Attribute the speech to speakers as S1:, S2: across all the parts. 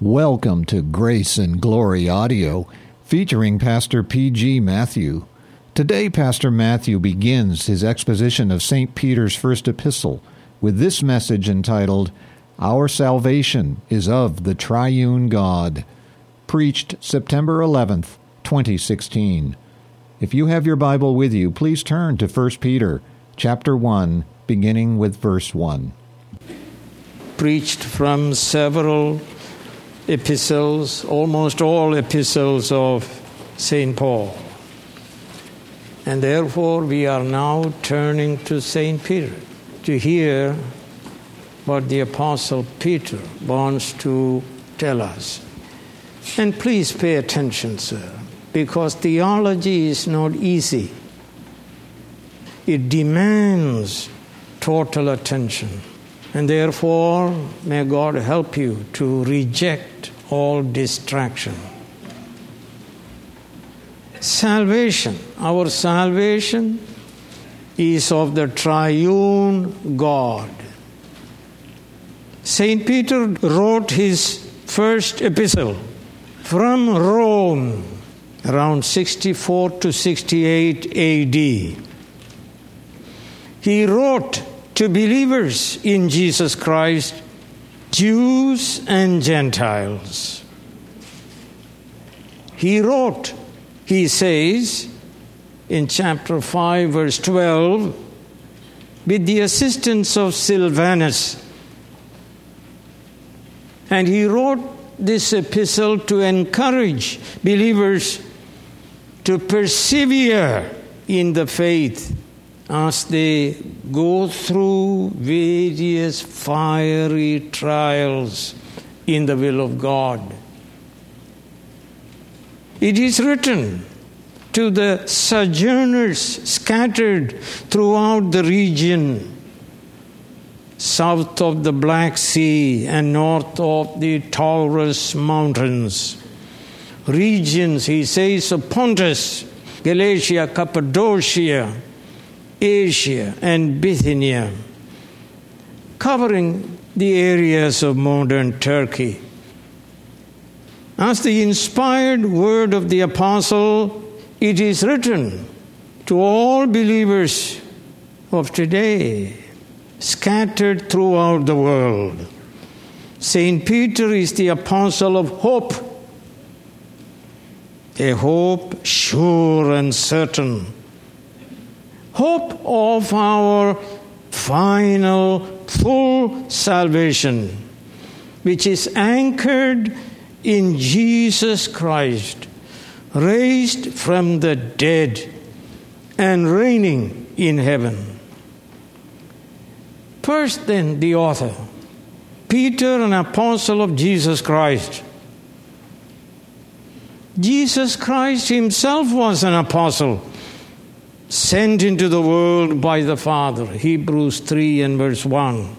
S1: Welcome to Grace and Glory Audio, featuring Pastor P.G. Matthew. Today, Pastor Matthew begins his exposition of St. Peter's first epistle with this message entitled, Our Salvation is of the Triune God, preached September 11th, 2016. If you have your Bible with you, please turn to 1 Peter chapter 1, beginning with verse 1.
S2: Preached from several epistles, almost all epistles of St. Paul. And therefore, we are now turning to St. Peter to hear what the Apostle Peter wants to tell us. And please pay attention, sir, because theology is not easy. It demands total attention. And therefore, may God help you to reject all distraction. Salvation, our salvation is of the triune God. St. Peter wrote his first epistle from Rome around 64 to 68 AD. He wrote to believers in Jesus Christ, Jews and Gentiles. He wrote, he says in chapter 5, verse 12, with the assistance of Silvanus. And he wrote this epistle to encourage believers to persevere in the faith as they go through various fiery trials in the will of God. It is written to the sojourners scattered throughout the region south of the Black Sea and north of the Taurus Mountains. Regions, he says, of Pontus, Galatia, Cappadocia, Asia and Bithynia, covering the areas of modern Turkey. As the inspired word of the apostle, it is written to all believers of today, scattered throughout the world. St. Peter is the apostle of hope, a hope sure and certain hope of our final full salvation, which is anchored in Jesus Christ, raised from the dead and reigning in heaven. First, then, the author, Peter, an apostle of Jesus Christ. Jesus Christ himself was an apostle sent into the world by the Father. Hebrews 3 and verse 1.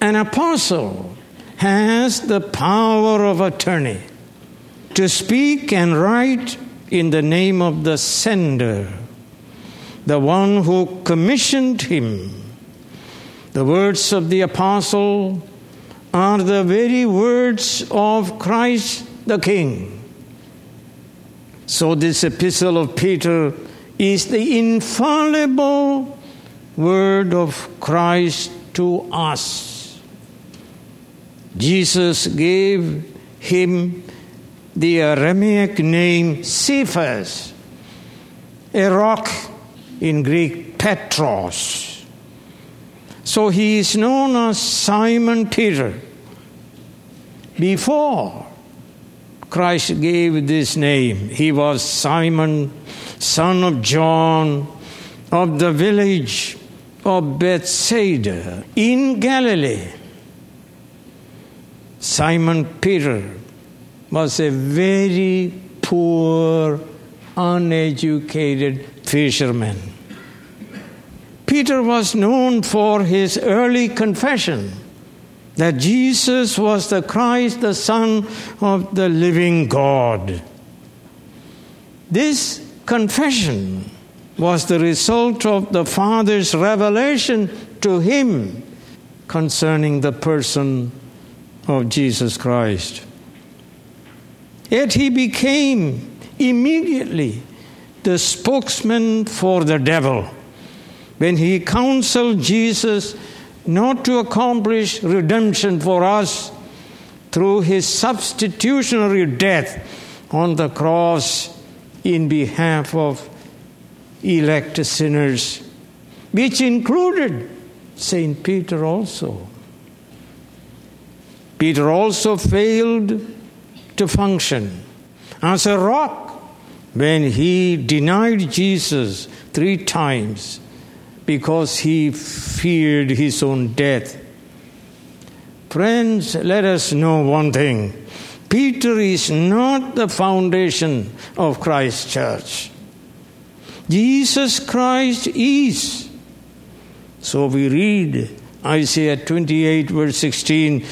S2: An apostle has the power of attorney to speak and write in the name of the sender, the one who commissioned him. The words of the apostle are the very words of Christ the King. So, this epistle of Peter is the infallible word of Christ to us. Jesus gave him the Aramaic name Cephas, a rock in Greek Petros. So he is known as Simon Peter. Before Christ gave this name, he was Simon son of John of the village of Bethsaida in Galilee. Simon Peter was a very poor, uneducated fisherman. Peter was known for his early confession that Jesus was the Christ, the Son of the living God. This confession was the result of the Father's revelation to him concerning the person of Jesus Christ. Yet he became immediately the spokesman for the devil when he counseled Jesus not to accomplish redemption for us through his substitutionary death on the cross in behalf of elect sinners, which included St. Peter also. Peter also failed to function as a rock when he denied Jesus three times because he feared his own death. Friends, let us know one thing Peter is not the foundation of Christ's church. Jesus Christ is. So we read Isaiah 28, verse 16.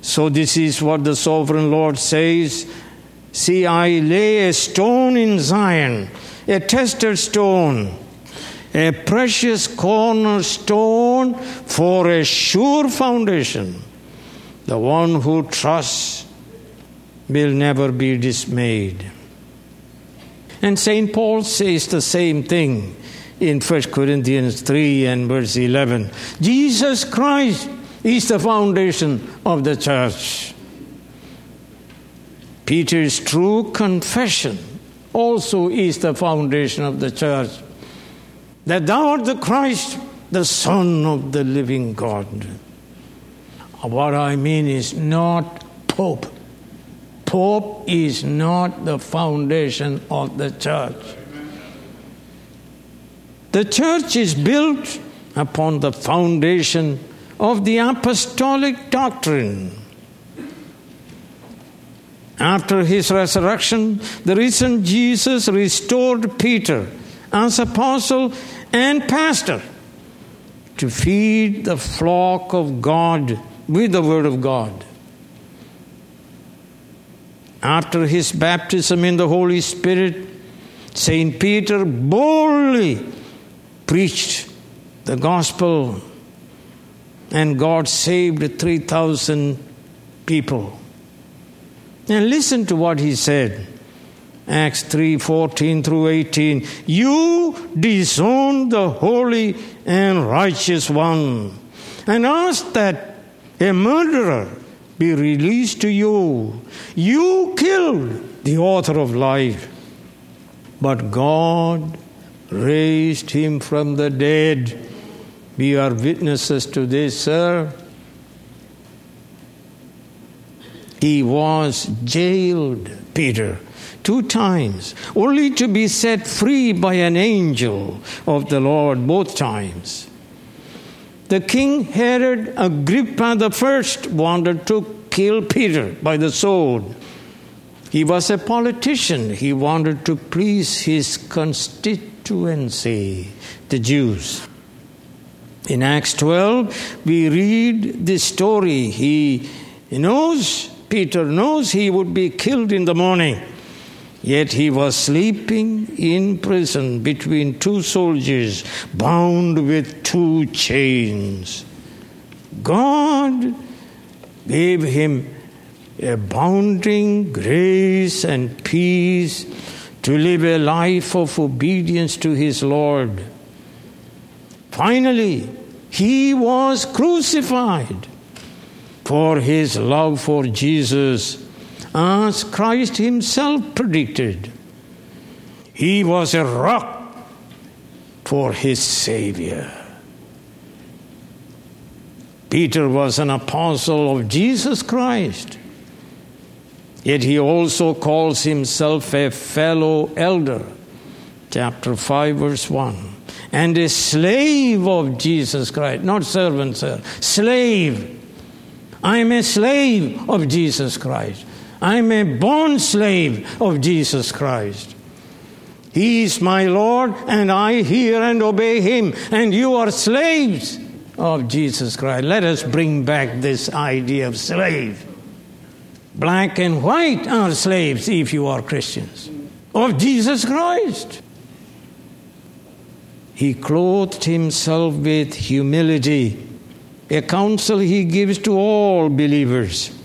S2: So this is what the sovereign Lord says See, I lay a stone in Zion, a tested stone, a precious cornerstone for a sure foundation. The one who trusts will never be dismayed. And St. Paul says the same thing in 1 Corinthians 3 and verse 11. Jesus Christ is the foundation of the church. Peter's true confession also is the foundation of the church that thou art the Christ, the Son of the living God. What I mean is not Pope. Pope is not the foundation of the church. The church is built upon the foundation of the apostolic doctrine. After his resurrection, the risen Jesus restored Peter as apostle and pastor to feed the flock of God with the Word of God. After his baptism in the Holy Spirit, St. Peter boldly preached the gospel, and God saved 3,000 people. And listen to what he said. Acts 3 14 through 18. You disowned the holy and righteous one and asked that a murderer be released to you. You killed the author of life, but God raised him from the dead. We are witnesses to this, sir. He was jailed, Peter, two times, only to be set free by an angel of the Lord both times. The king Herod Agrippa the first wanted to kill Peter by the sword. He was a politician. He wanted to please his constituency, the Jews. In Acts 12, we read this story. He knows Peter knows he would be killed in the morning. Yet he was sleeping in prison between two soldiers, bound with two chains. God gave him abounding grace and peace to live a life of obedience to his Lord. Finally, he was crucified for his love for Jesus, as Christ himself predicted. He was a rock for his Savior. Peter was an apostle of Jesus Christ, yet he also calls himself a fellow elder. Chapter 5, verse 1. And a slave of Jesus Christ, not servant, sir, slave I'm a slave of Jesus Christ. I'm a born slave of Jesus Christ. He is my Lord, and I hear and obey him, and you are slaves of Jesus Christ. Let us bring back this idea of slave. Black and white are slaves if you are Christians of Jesus Christ. He clothed himself with humility a counsel he gives to all believers.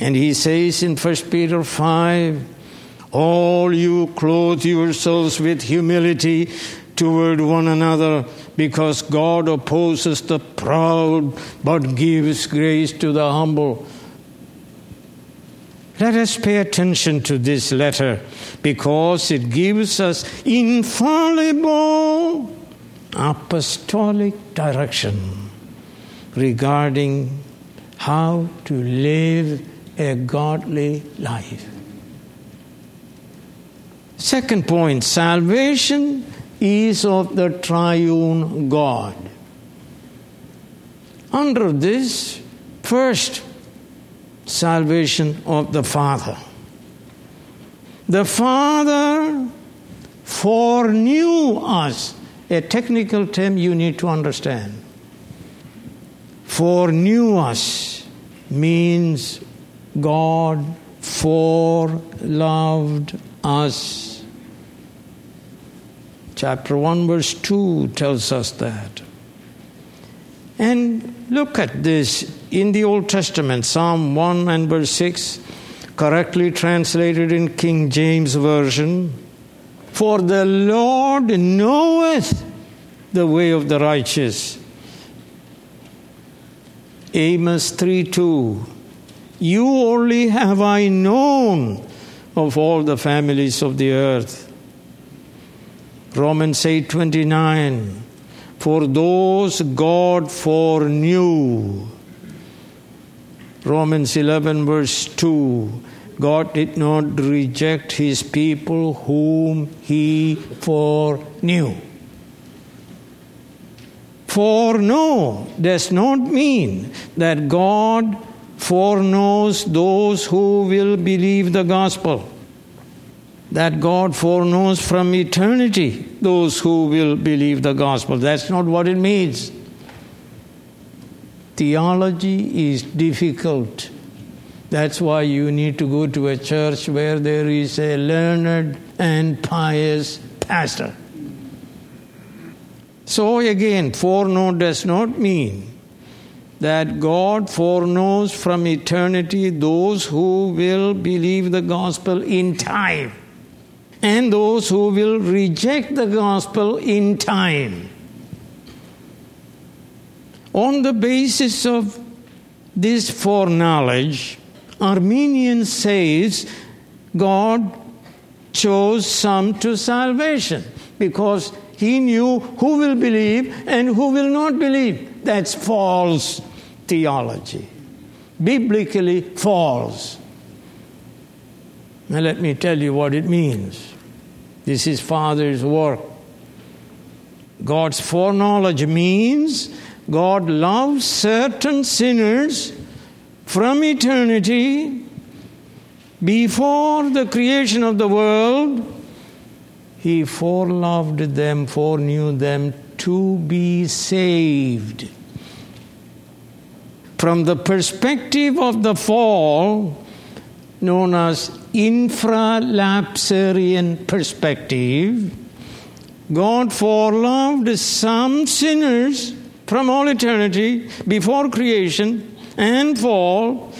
S2: And he says in 1 Peter 5 All you clothe yourselves with humility toward one another, because God opposes the proud but gives grace to the humble. Let us pay attention to this letter because it gives us infallible apostolic direction regarding how to live a godly life. Second point salvation is of the triune God. Under this, first, salvation of the Father. The Father foreknew us, a technical term you need to understand. Foreknew us means God foreloved us. Chapter 1, verse 2 tells us that. And look at this in the Old Testament, Psalm 1 and verse 6, correctly translated in King James Version. For the Lord knoweth the way of the righteous. Amos 3 2. You only have I known of all the families of the earth. Romans 8 29. For those God foreknew. Romans 11, verse 2. God did not reject his people whom he foreknew. For Foreknow does not mean that God foreknows those who will believe the gospel. That God foreknows from eternity those who will believe the gospel. That's not what it means. Theology is difficult. That's why you need to go to a church where there is a learned and pious pastor. So, again, foreknow does not mean that God foreknows from eternity those who will believe the gospel in time and those who will reject the gospel in time. On the basis of this foreknowledge, Arminian says God chose some to salvation because he knew who will believe and who will not believe. That's false theology. Biblically false. Now, let me tell you what it means. This is Father's work. God's foreknowledge means God loves certain sinners from eternity before the creation of the world he foreloved them, foreknew them to be saved. From the perspective of the fall, known as infralapsarian perspective, God foreloved some sinners from all eternity before creation and fall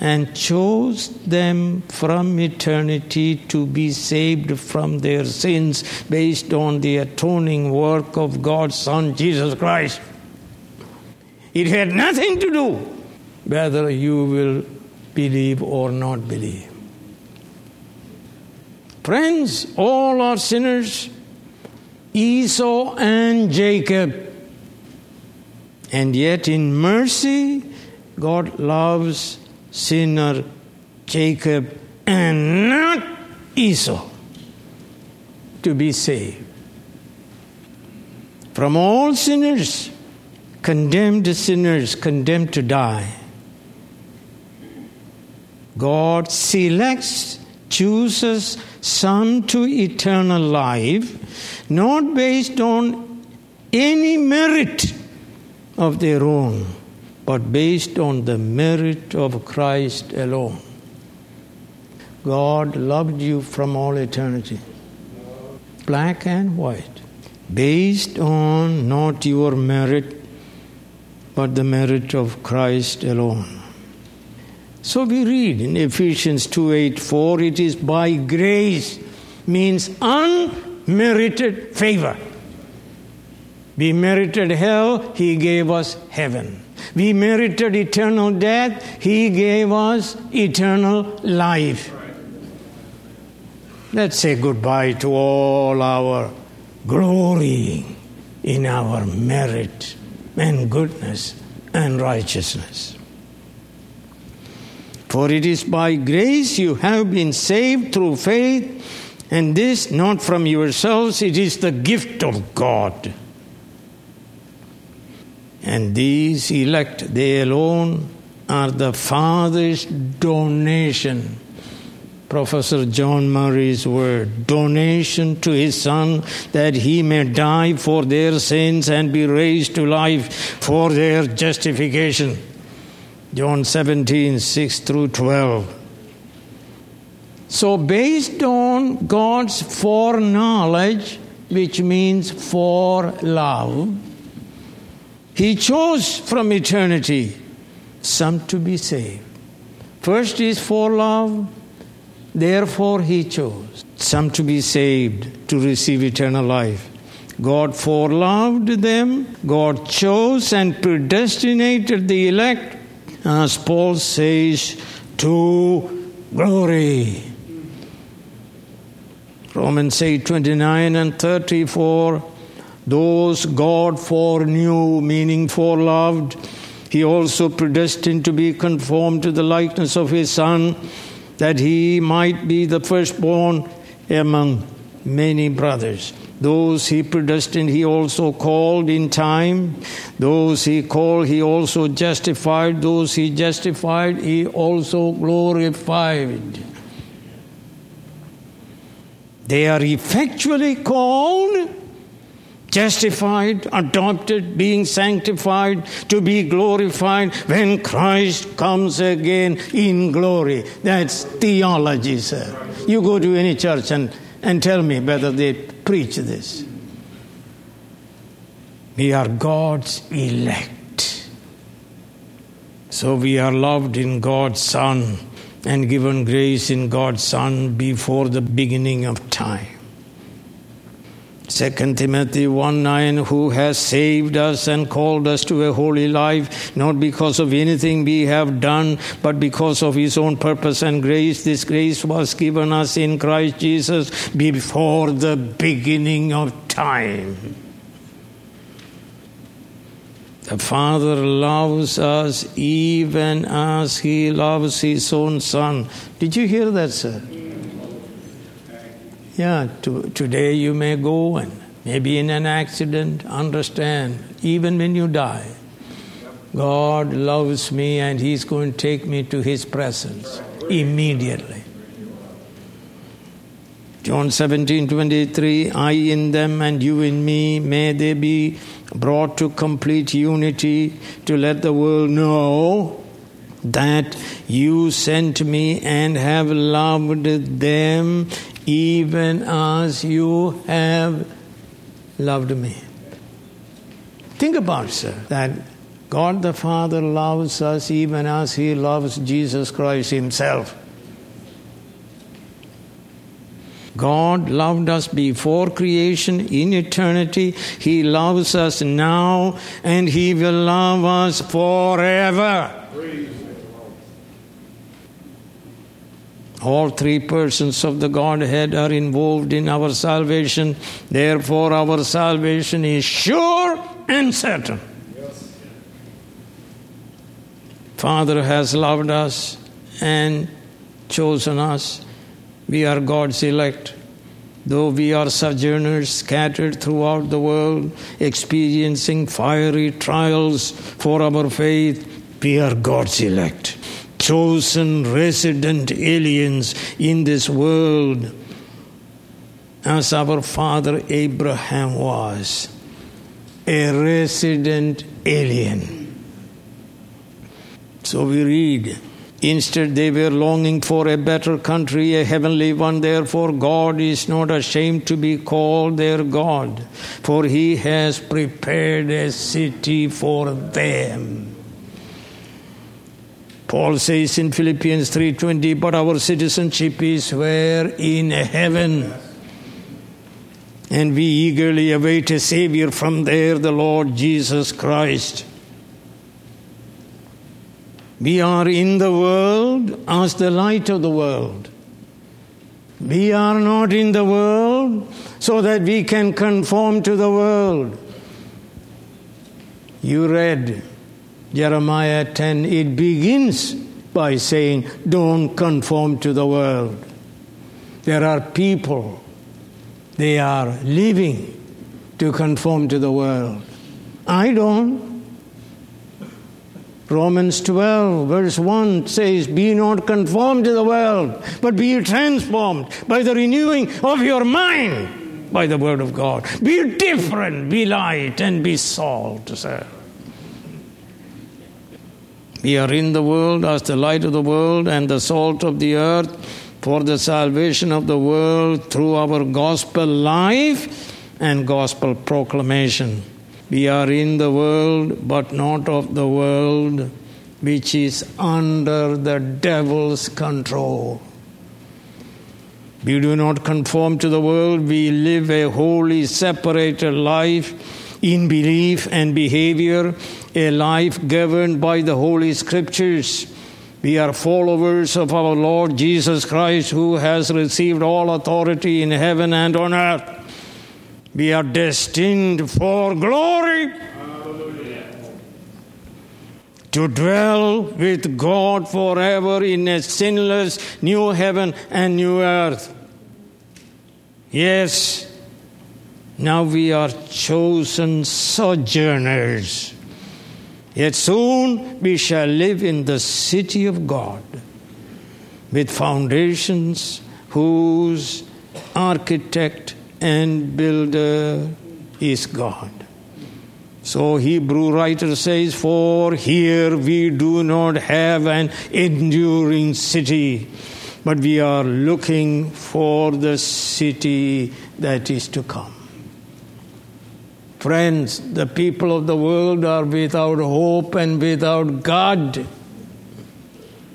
S2: and chose them from eternity to be saved from their sins based on the atoning work of God's Son, Jesus Christ. It had nothing to do whether you will believe or not believe. Friends, all are sinners, Esau and Jacob. And yet, in mercy, God loves sinner Jacob and not Esau to be saved. From all sinners, condemned sinners, condemned to die, God selects, chooses some to eternal life, not based on any merit of their own but based on the merit of Christ alone. God loved you from all eternity, black and white. based on not your merit, but the merit of Christ alone. So we read in Ephesians 2 8 4, it is by grace, means unmerited favor. We merited hell, He gave us heaven. We merited eternal death, He gave us eternal life. Let's say goodbye to all our glorying in our merit and goodness and righteousness. For it is by grace you have been saved through faith, and this not from yourselves, it is the gift of God. And these elect, they alone are the Father's donation. Professor John Murray's word donation to his Son that he may die for their sins and be raised to life for their justification. John 17, 6 through 12. So, based on God's foreknowledge, which means for love, He chose from eternity some to be saved. First is for love, therefore He chose some to be saved to receive eternal life. God foreloved them, God chose and predestinated the elect as Paul says, to glory. Romans 8 29 and 34. Those God foreknew, meaning foreloved, he also predestined to be conformed to the likeness of his Son, that he might be the firstborn among many brothers. Those he predestined, he also called in time. Those he called, he also justified. Those he justified, he also glorified. They are effectually called, justified, adopted, being sanctified, to be glorified when Christ comes again in glory. That's theology, sir. You go to any church and, and tell me whether they preach this. We are God's elect. So we are loved in God's Son and given grace in God's Son before the beginning of time. 2 Timothy 1 9, who has saved us and called us to a holy life, not because of anything we have done, but because of his own purpose and grace. This grace was given us in Christ Jesus before the beginning of time. The Father loves us even as he loves his own Son. Did you hear that, sir? Yeah, to, today you may go and maybe in an accident, understand, even when you die, God loves me and He's going to take me to His presence immediately. John 17 23, I in them and you in me, may they be brought to complete unity to let the world know that you sent me and have loved them even as you have loved me. Think about sir, that God the Father loves us even as He loves Jesus Christ Himself. God loved us before creation in eternity. He loves us now and He will love us forever. All three persons of the Godhead are involved in our salvation. Therefore, our salvation is sure and certain. Yes. Father has loved us and chosen us. We are God's elect. Though we are sojourners scattered throughout the world, experiencing fiery trials for our faith, we are God's elect chosen resident aliens in this world, as our father Abraham was a resident alien. So we read Instead, they were longing for a better country, a heavenly one. Therefore, God is not ashamed to be called their God, for He has prepared a city for them. Paul says in Philippians 3:20, "But our citizenship is where in heaven." And we eagerly await a Savior from there, the Lord Jesus Christ. We are in the world as the light of the world. We are not in the world so that we can conform to the world. You read Jeremiah 10, it begins by saying, Don't conform to the world. There are people, they are living to conform to the world. I don't. Romans 12, verse 1 says, Be not conformed to the world, but be transformed by the renewing of your mind by the word of God. Be different, be light, and be salt, sir. We are in the world as the light of the world and the salt of the earth for the salvation of the world through our gospel life and gospel proclamation. We are in the world, but not of the world, which is under the devil's control. We do not conform to the world, we live a wholly separated life in belief and behavior a life governed by the Holy Scriptures. We are followers of our Lord Jesus Christ, who has received all authority in heaven and on earth. We are destined for glory. To dwell with God forever in a sinless new heaven and new earth. Yes, now we are chosen sojourners Yet soon we shall live in the city of God with foundations whose architect and builder is God. So Hebrew writer says, For here we do not have an enduring city, but we are looking for the city that is to come. Friends, the people of the world are without hope and without God.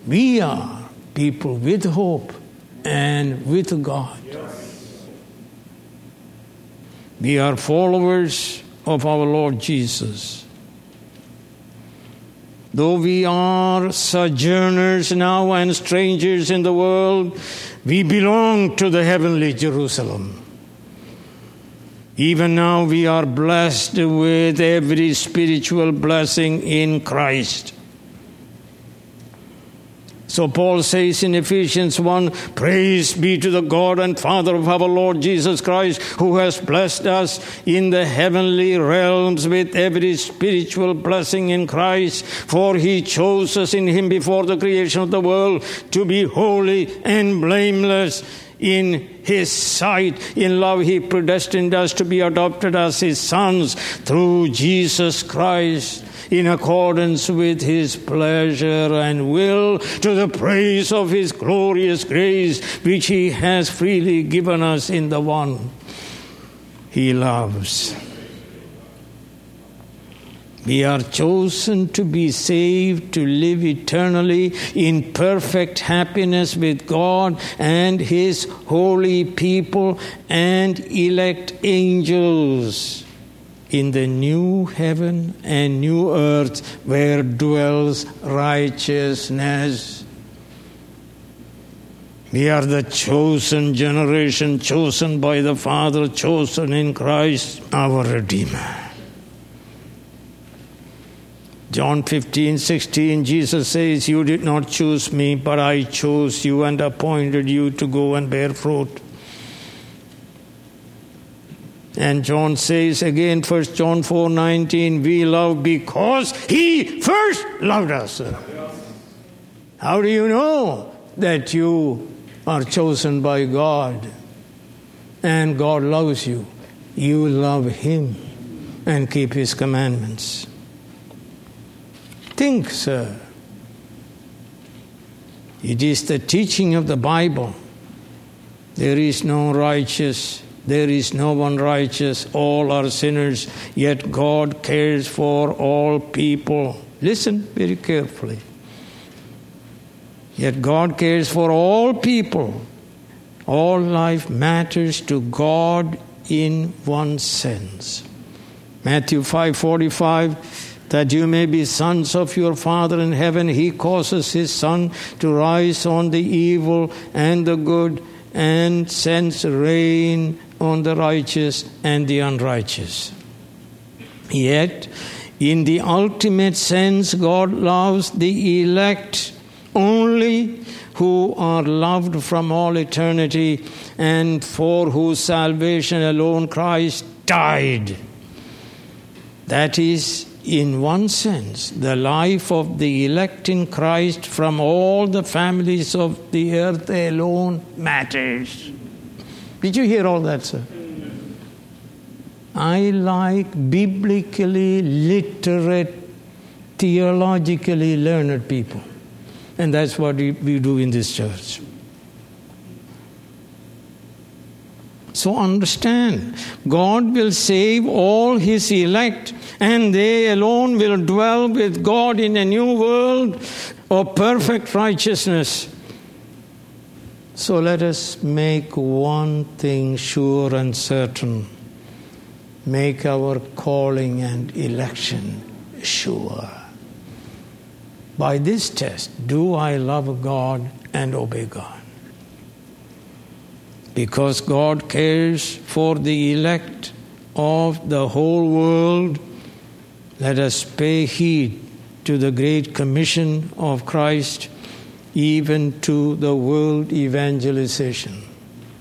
S2: We are people with hope and with God. We are followers of our Lord Jesus. Though we are sojourners now and strangers in the world, we belong to the heavenly Jerusalem. Even now, we are blessed with every spiritual blessing in Christ. So Paul says in Ephesians 1 Praise be to the God and Father of our Lord Jesus Christ, who has blessed us in the heavenly realms with every spiritual blessing in Christ. For he chose us in him before the creation of the world to be holy and blameless in his sight. In love, he predestined us to be adopted as his sons through Jesus Christ in accordance with his pleasure and will to the praise of his glorious grace, which he has freely given us in the one he loves. We are chosen to be saved, to live eternally in perfect happiness with God and His holy people and elect angels in the new heaven and new earth where dwells righteousness. We are the chosen generation, chosen by the Father, chosen in Christ, our Redeemer. John 15, 16, Jesus says, You did not choose me, but I chose you and appointed you to go and bear fruit. And John says again, 1 John 4 19, we love because he first loved us. How do you know that you are chosen by God and God loves you? You love him and keep his commandments. Think, sir. It is the teaching of the Bible. There is no righteous, there is no one righteous, all are sinners, yet God cares for all people. Listen very carefully. Yet God cares for all people. All life matters to God in one sense. Matthew 5:45 that you may be sons of your Father in heaven. He causes His sun to rise on the evil and the good and sends rain on the righteous and the unrighteous. Yet, in the ultimate sense, God loves the elect only who are loved from all eternity and for whose salvation alone Christ died. That is, in one sense, the life of the elect in Christ from all the families of the earth alone matters. Did you hear all that, sir? I like biblically literate, theologically learned people. And that's what we, do in this church. So understand, God will save all His elect, and they alone will dwell with God in a new world of perfect righteousness. So let us make one thing sure and certain make our calling and election sure. By this test, do I love God and obey God? Because God cares for the elect of the whole world, let us pay heed to the great commission of Christ, even to the world evangelization,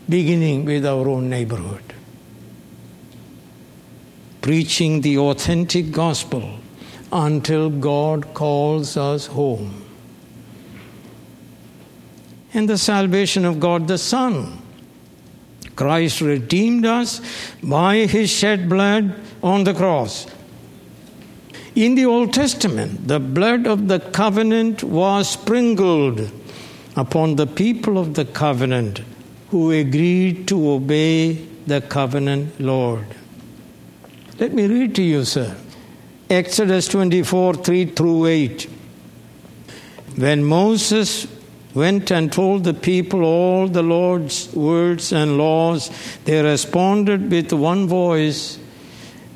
S2: beginning with our own neighborhood. Preaching the authentic gospel until God calls us home. And the salvation of God the Son. Christ redeemed us by his shed blood on the cross. In the Old Testament, the blood of the covenant was sprinkled upon the people of the covenant who agreed to obey the covenant Lord. Let me read to you, sir. Exodus 24 3 through 8. When Moses went and told the people all the Lord's words and laws, they responded with one voice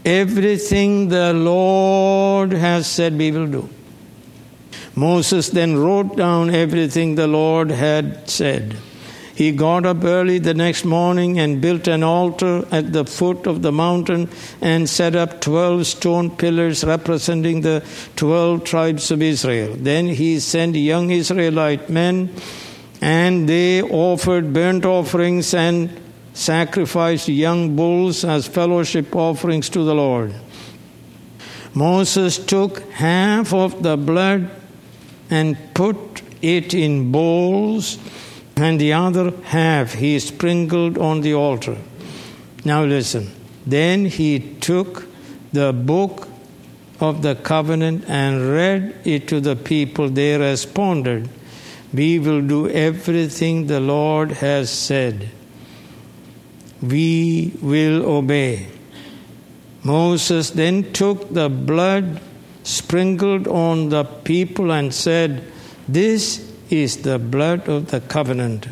S2: Everything the Lord has said, we will do. Moses then wrote down everything the Lord had said. He got up early the next morning and built an altar at the foot of the mountain and set up 12 stone pillars representing the 12 tribes of Israel. Then he sent young Israelite men and they offered burnt offerings and sacrificed young bulls as fellowship offerings to the Lord. Moses took half of the blood and put it in bowls and the other half he sprinkled on the altar. Now listen. Then he took the book of the covenant and read it to the people. They responded, We will do everything the Lord has said. We will obey. Moses then took the blood sprinkled on the people and said, This is the blood of the covenant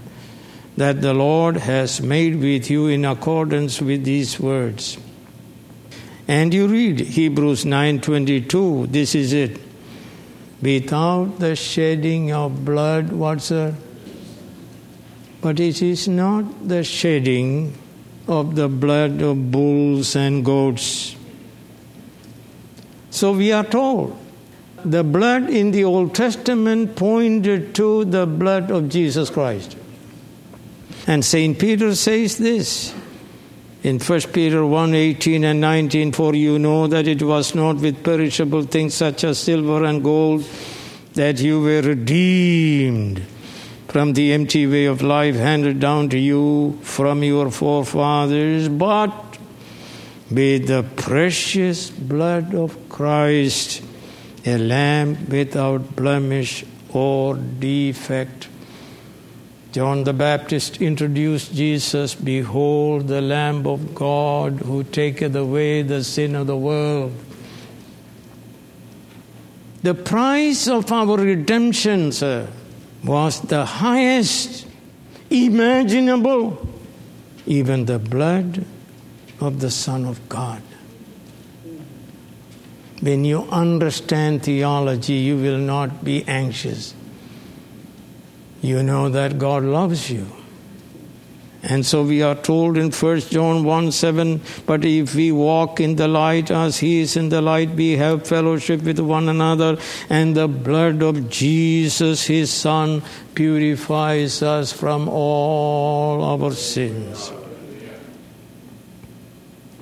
S2: that the Lord has made with you in accordance with these words. And you read Hebrews 9:22, this is it. Without the shedding of blood, what's that? But it is not the shedding of the blood of bulls and goats. So we are told the blood in the Old Testament pointed to the blood of Jesus Christ. And St. Peter says this in 1 Peter 1 18 and 19 For you know that it was not with perishable things such as silver and gold that you were redeemed from the empty way of life handed down to you from your forefathers, but with the precious blood of Christ a lamb without blemish or defect. John the Baptist introduced Jesus Behold, the Lamb of God who taketh away the sin of the world. The price of our redemption, sir, was the highest imaginable, even the blood of the Son of God. When you understand theology, you will not be anxious you know that God loves you. And so we are told in 1 John 1 7, but if we walk in the light as he is in the light, we have fellowship with one another, and the blood of Jesus, his Son, purifies us from all our sins.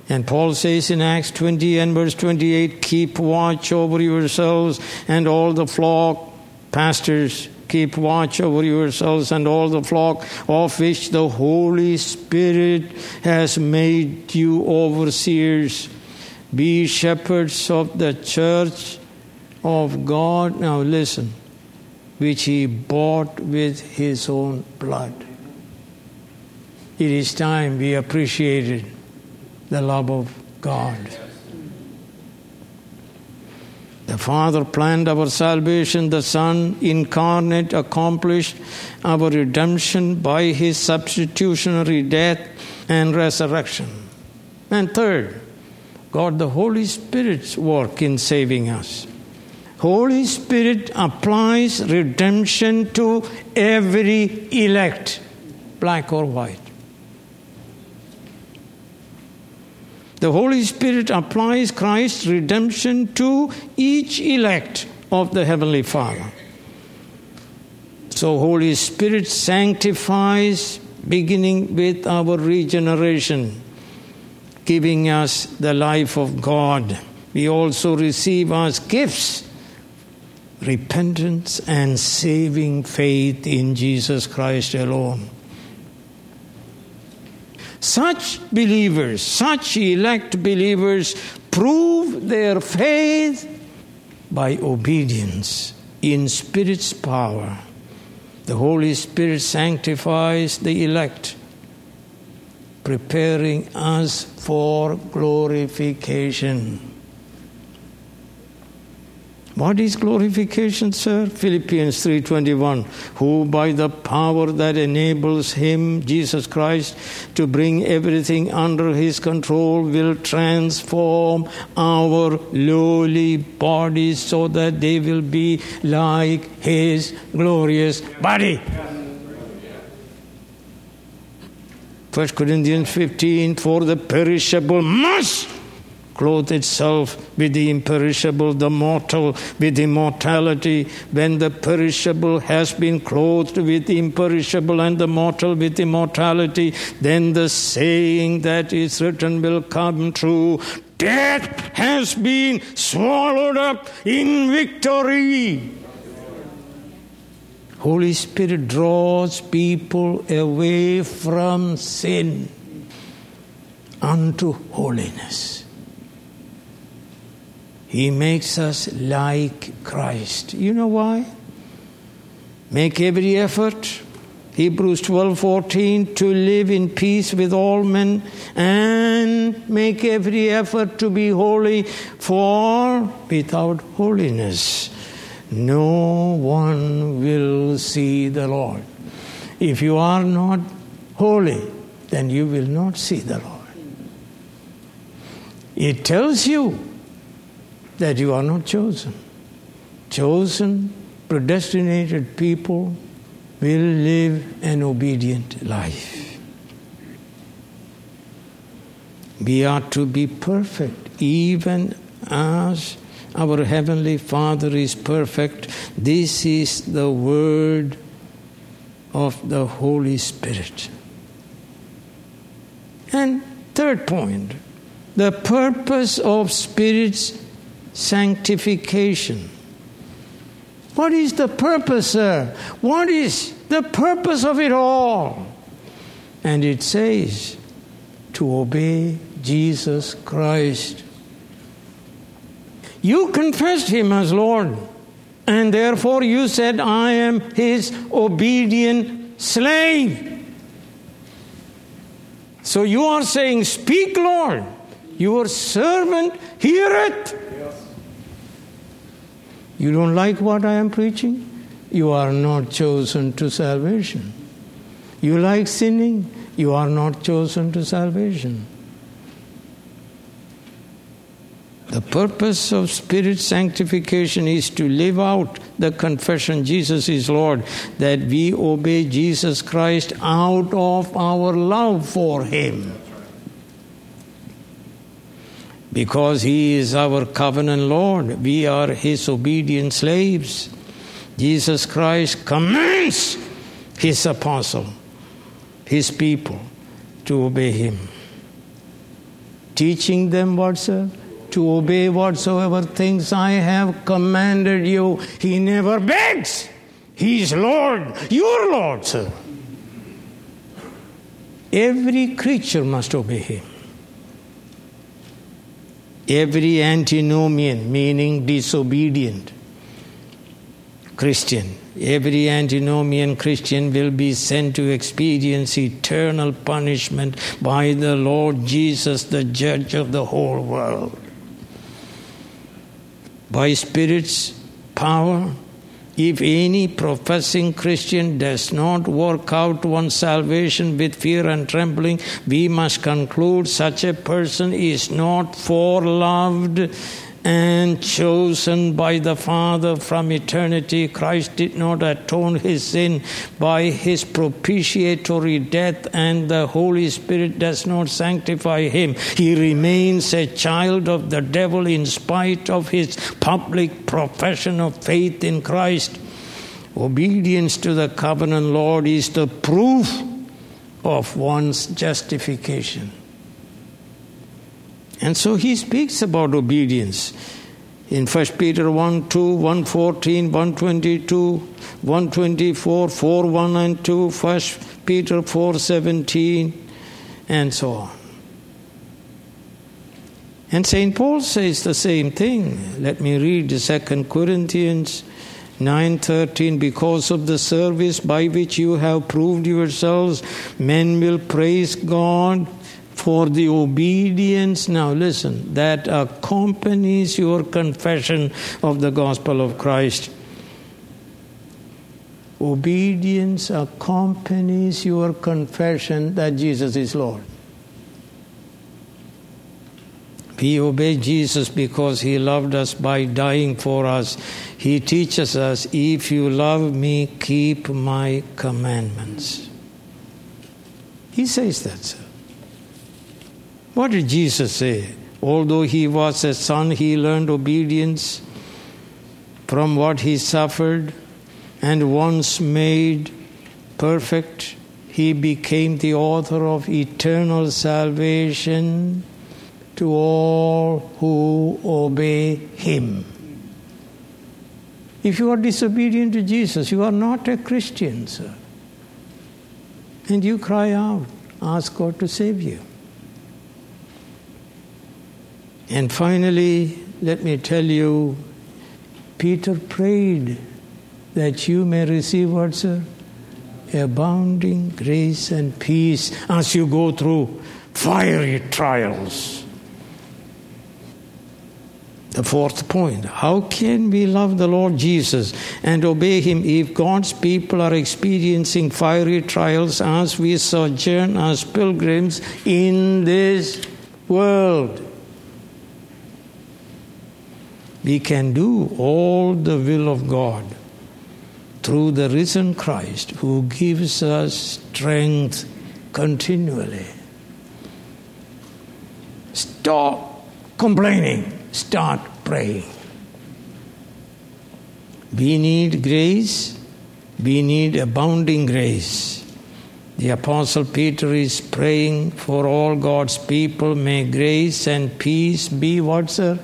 S2: And Paul says in Acts 20 and verse 28 keep watch over yourselves and all the flock, pastors, keep watch over yourselves and all the flock of which the Holy Spirit has made you overseers. Be shepherds of the church of God. Now listen, which he bought with his own blood. It is time we appreciated the love of God. The Father planned our salvation, the Son incarnate accomplished our redemption by his substitutionary death and resurrection. And third, God the Holy Spirit's work in saving us. Holy Spirit applies redemption to every elect, black or white. The Holy Spirit applies Christ's redemption to each elect of the Heavenly Father. So, Holy Spirit sanctifies, beginning with our regeneration, giving us the life of God. We also receive as gifts repentance and saving faith in Jesus Christ alone. Such believers, such elect believers, prove their faith by obedience in Spirit's power. The Holy Spirit sanctifies the elect, preparing us for glorification. What is glorification, sir? Philippians 3:21, who by the power that enables him, Jesus Christ, to bring everything under his control will transform our lowly bodies so that they will be like his glorious body. 1 Corinthians 15, for the perishable must clothe itself with the imperishable, the mortal with immortality. When the perishable has been clothed with imperishable and the mortal with immortality, then the saying that is written will come true. Death has been swallowed up in victory. Holy Spirit draws people away from sin unto holiness. He makes us like Christ. You know why? Make every effort. Hebrews 12:14 to live in peace with all men and make every effort to be holy for without holiness no one will see the Lord. If you are not holy, then you will not see the Lord. It tells you that you are not chosen. Chosen, predestinated people will live an obedient life. We are to be perfect, even as our Heavenly Father is perfect. This is the word of the Holy Spirit. And third point the purpose of Spirit's sanctification. What is the purpose, sir? What is the purpose of it all? And it says to obey Jesus Christ. You confessed him as Lord, and therefore you said, I am his obedient slave. So you are saying, Speak, Lord, your servant heareth. You don't like what I am preaching? You are not chosen to salvation. You like sinning? You are not chosen to salvation. The purpose of spirit sanctification is to live out the confession Jesus is Lord, that we obey Jesus Christ out of our love for Him. Because He is our covenant Lord, we are His obedient slaves. Jesus Christ commands His apostle, His people, to obey Him. Teaching them what, sir? to obey whatsoever things I have commanded you. He never begs. He is Lord, your Lord, sir. Every creature must obey him. Every antinomian, meaning disobedient Christian, every antinomian Christian will be sent to experience eternal punishment by the Lord Jesus, the judge of the whole world by Spirit's power. If any professing Christian does not work out one's salvation with fear and trembling, we must conclude such a person is not foreloved and chosen by the Father from eternity. Christ did not atone his sin by his propitiatory death, and the Holy Spirit does not sanctify him. He remains a child of the devil in spite of his public profession of faith in Christ. Obedience to the covenant Lord is the proof of one's justification. And so he speaks about obedience in 1 Peter 1 2, 114, 122, 124, 4 1 and 2, 1 Peter 4 17, and so on. And St. Paul says the same thing. Let me read 2 Corinthians 9:13 because of the service by which you have proved yourselves men will praise God for the obedience, now listen, that accompanies your confession of the gospel of Christ. Obedience accompanies your confession that Jesus is Lord. We obey Jesus because he loved us by dying for us. He teaches us, if you love me, keep my commandments. He says that, sir. What did Jesus say? Although he was a son, he learned obedience from what he suffered, and once made perfect, he became the author of eternal salvation to all who obey him. If you are disobedient to Jesus, you are not a Christian, sir. And you cry out, ask God to save you. And finally, let me tell you, Peter prayed that you may receive what, sir? Abounding grace and peace as you go through fiery trials. The fourth point how can we love the Lord Jesus and obey Him if God's people are experiencing fiery trials as we sojourn as pilgrims in this world? We can do all the will of God through the risen Christ who gives us strength continually. Stop complaining, start praying. We need grace, we need abounding grace. The Apostle Peter is praying for all God's people. May grace and peace be what, sir?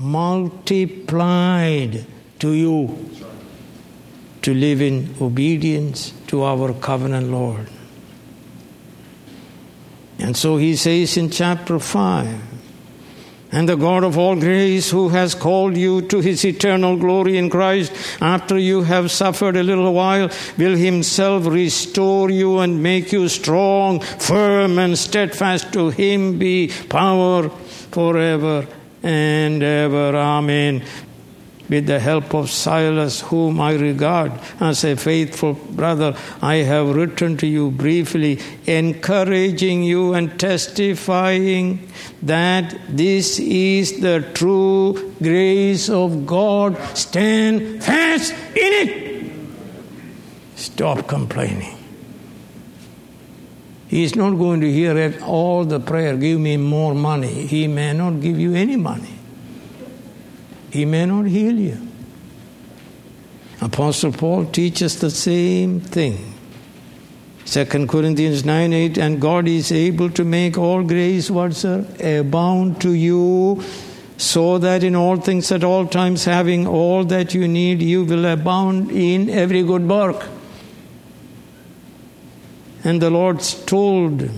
S2: Multiplied to you to live in obedience to our covenant Lord. And so he says in chapter 5 And the God of all grace, who has called you to his eternal glory in Christ, after you have suffered a little while, will himself restore you and make you strong, firm, and steadfast. To him be power forever and ever. Amen with the help of Silas, whom I regard as a faithful brother, I have written to you briefly, encouraging you and testifying that this is the true grace of God. Stand fast in it. Stop complaining. He is not going to hear at all the prayer, give me more money. He may not give you any money. He may not heal you. Apostle Paul teaches the same thing. 2 Corinthians 9 8, and God is able to make all grace, what sir, abound to you, so that in all things at all times, having all that you need, you will abound in every good work. And the Lord told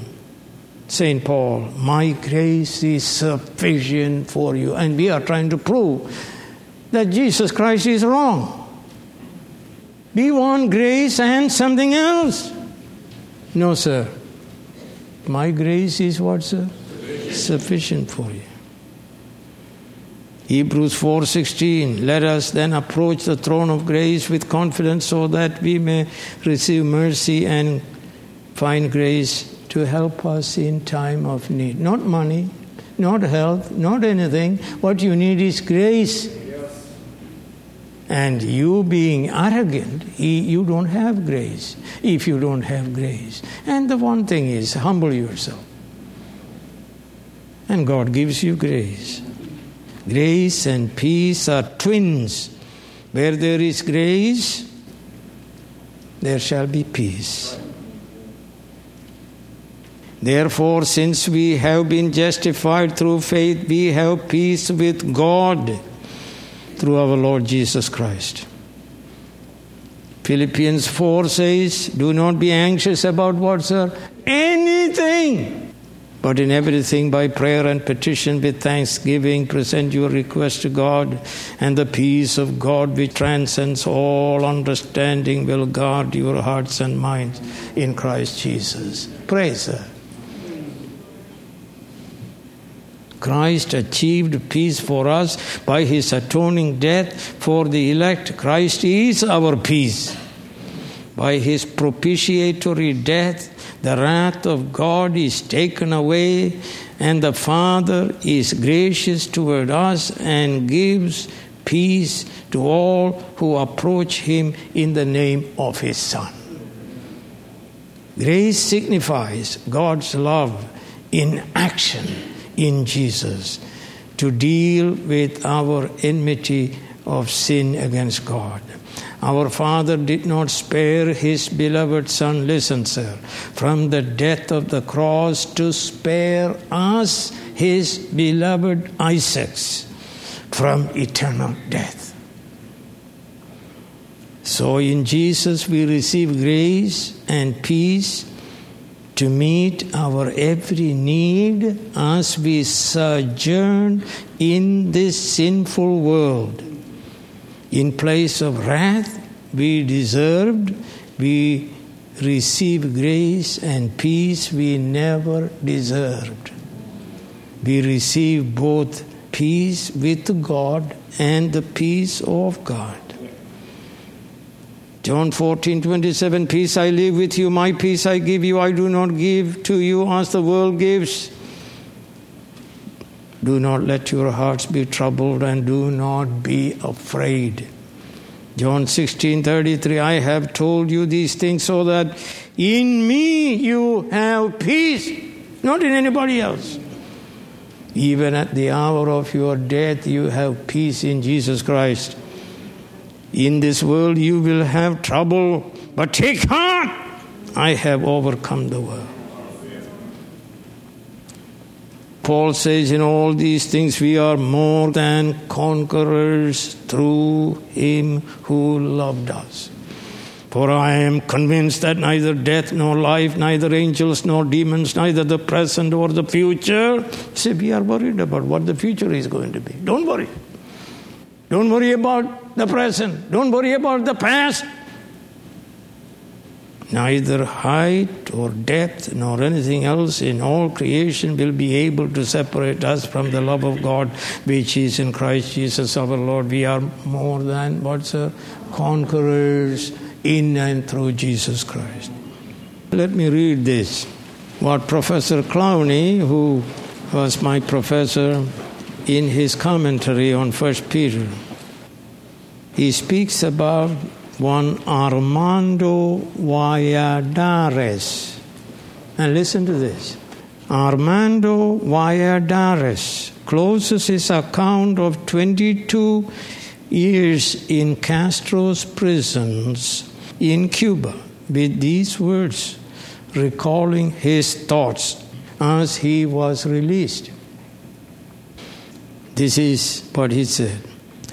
S2: St. Paul, My grace is sufficient for you. And we are trying to prove that Jesus Christ is wrong. We want grace and something else. No, sir. My grace is what, sir? Sufficient for you. Hebrews 4:16 Let us then approach the throne of grace with confidence so that we may receive mercy and find grace to help us in time of need. Not money, not health, not anything. What you need is grace. And you being arrogant, you don't have grace if you don't have grace. And the one thing is, humble yourself. And God gives you grace. Grace and peace are twins. Where there is grace, there shall be peace. Therefore, since we have been justified through faith, we have peace with God through our Lord Jesus Christ. Philippians 4 says, Do not be anxious about what, sir? Anything! But in everything, by prayer and petition with thanksgiving, present your request to God, and the peace of God, which transcends all understanding, will guard your hearts and minds in Christ Jesus. Praise her. Christ achieved peace for us by his atoning death for the elect. Christ is our peace. By his propitiatory death, the wrath of God is taken away, and the Father is gracious toward us and gives peace to all who approach him in the name of his Son. Grace signifies God's love in action in Jesus to deal with our enmity of sin against God. Our Father did not spare His beloved Son, listen, sir, from the death of the cross to spare us, His beloved Isaacs, from eternal death. So in Jesus we receive grace and peace to meet our every need as we sojourn in this sinful world. In place of wrath we deserved, we receive grace and peace we never deserved. We receive both peace with God and the peace of God. John 14, 27, Peace I leave with you, my peace I give you, I do not give to you as the world gives. Do not let your hearts be troubled and do not be afraid. John 16, 33, I have told you these things so that in me you have peace, not in anybody else. Even at the hour of your death, you have peace in Jesus Christ. In this world you will have trouble, but take heart, I have overcome the world. Paul says, In all these things we are more than conquerors through him who loved us. For I am convinced that neither death nor life, neither angels nor demons, neither the present or the future. See, we are worried about what the future is going to be. Don't worry. Don't worry about the present. Don't worry about the past. Neither height or depth nor anything else in all creation will be able to separate us from the love of God which is in Christ Jesus our Lord. We are more than what's a conquerors in and through Jesus Christ. Let me read this. What Professor Clowney, who was my professor in his commentary on First Peter, he speaks about one Armando Valladares. And listen to this. Armando Valladares closes his account of 22 years in Castro's prisons in Cuba with these words, recalling his thoughts as he was released. This is what he said.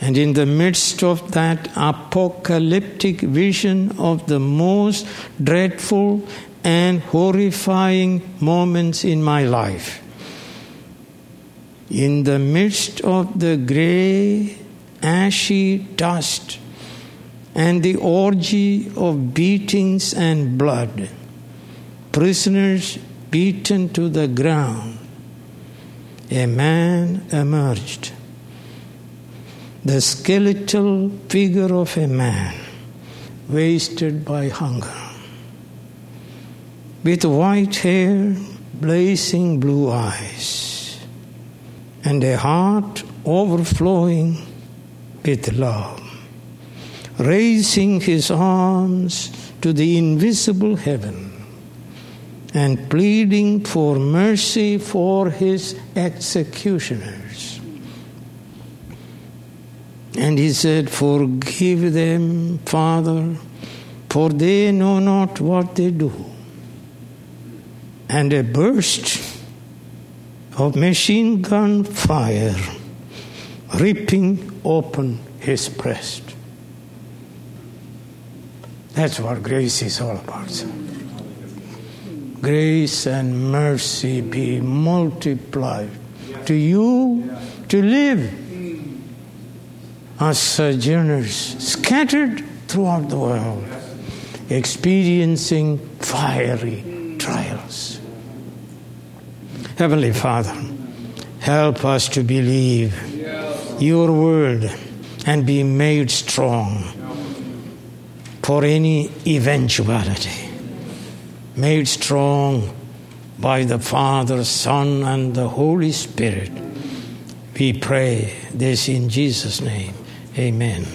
S2: And in the midst of that apocalyptic vision of the most dreadful and horrifying moments in my life, in the midst of the gray, ashy dust and the orgy of beatings and blood, prisoners beaten to the ground, a man emerged. The skeletal figure of a man, wasted by hunger, with white hair, blazing blue eyes, and a heart overflowing with love raising his arms to the invisible heaven and pleading for mercy for his executioners. And he said, Forgive them, Father, for they know not what they do. And a burst of machine gun fire ripping open his breast. That's what grace is all about. Grace and mercy be multiplied to you to live as sojourners scattered throughout the world, experiencing fiery trials. Heavenly Father, help us to believe your word and be made strong for any eventuality, made strong by the Father, Son, and the Holy Spirit. We pray this in Jesus' name. Amen.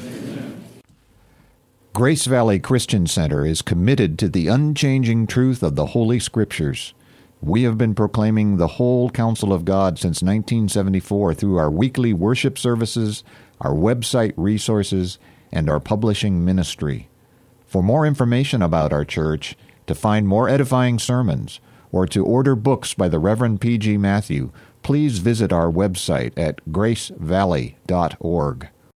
S1: Grace Valley Christian Center is committed to the unchanging truth of the Holy Scriptures. We have been proclaiming the whole counsel of God since 1974 through our weekly worship services, our website resources, and our publishing ministry. For more information about our church, to find more edifying sermons, or to order books by the Reverend P.G. Matthew, please visit our website at gracevalley.org.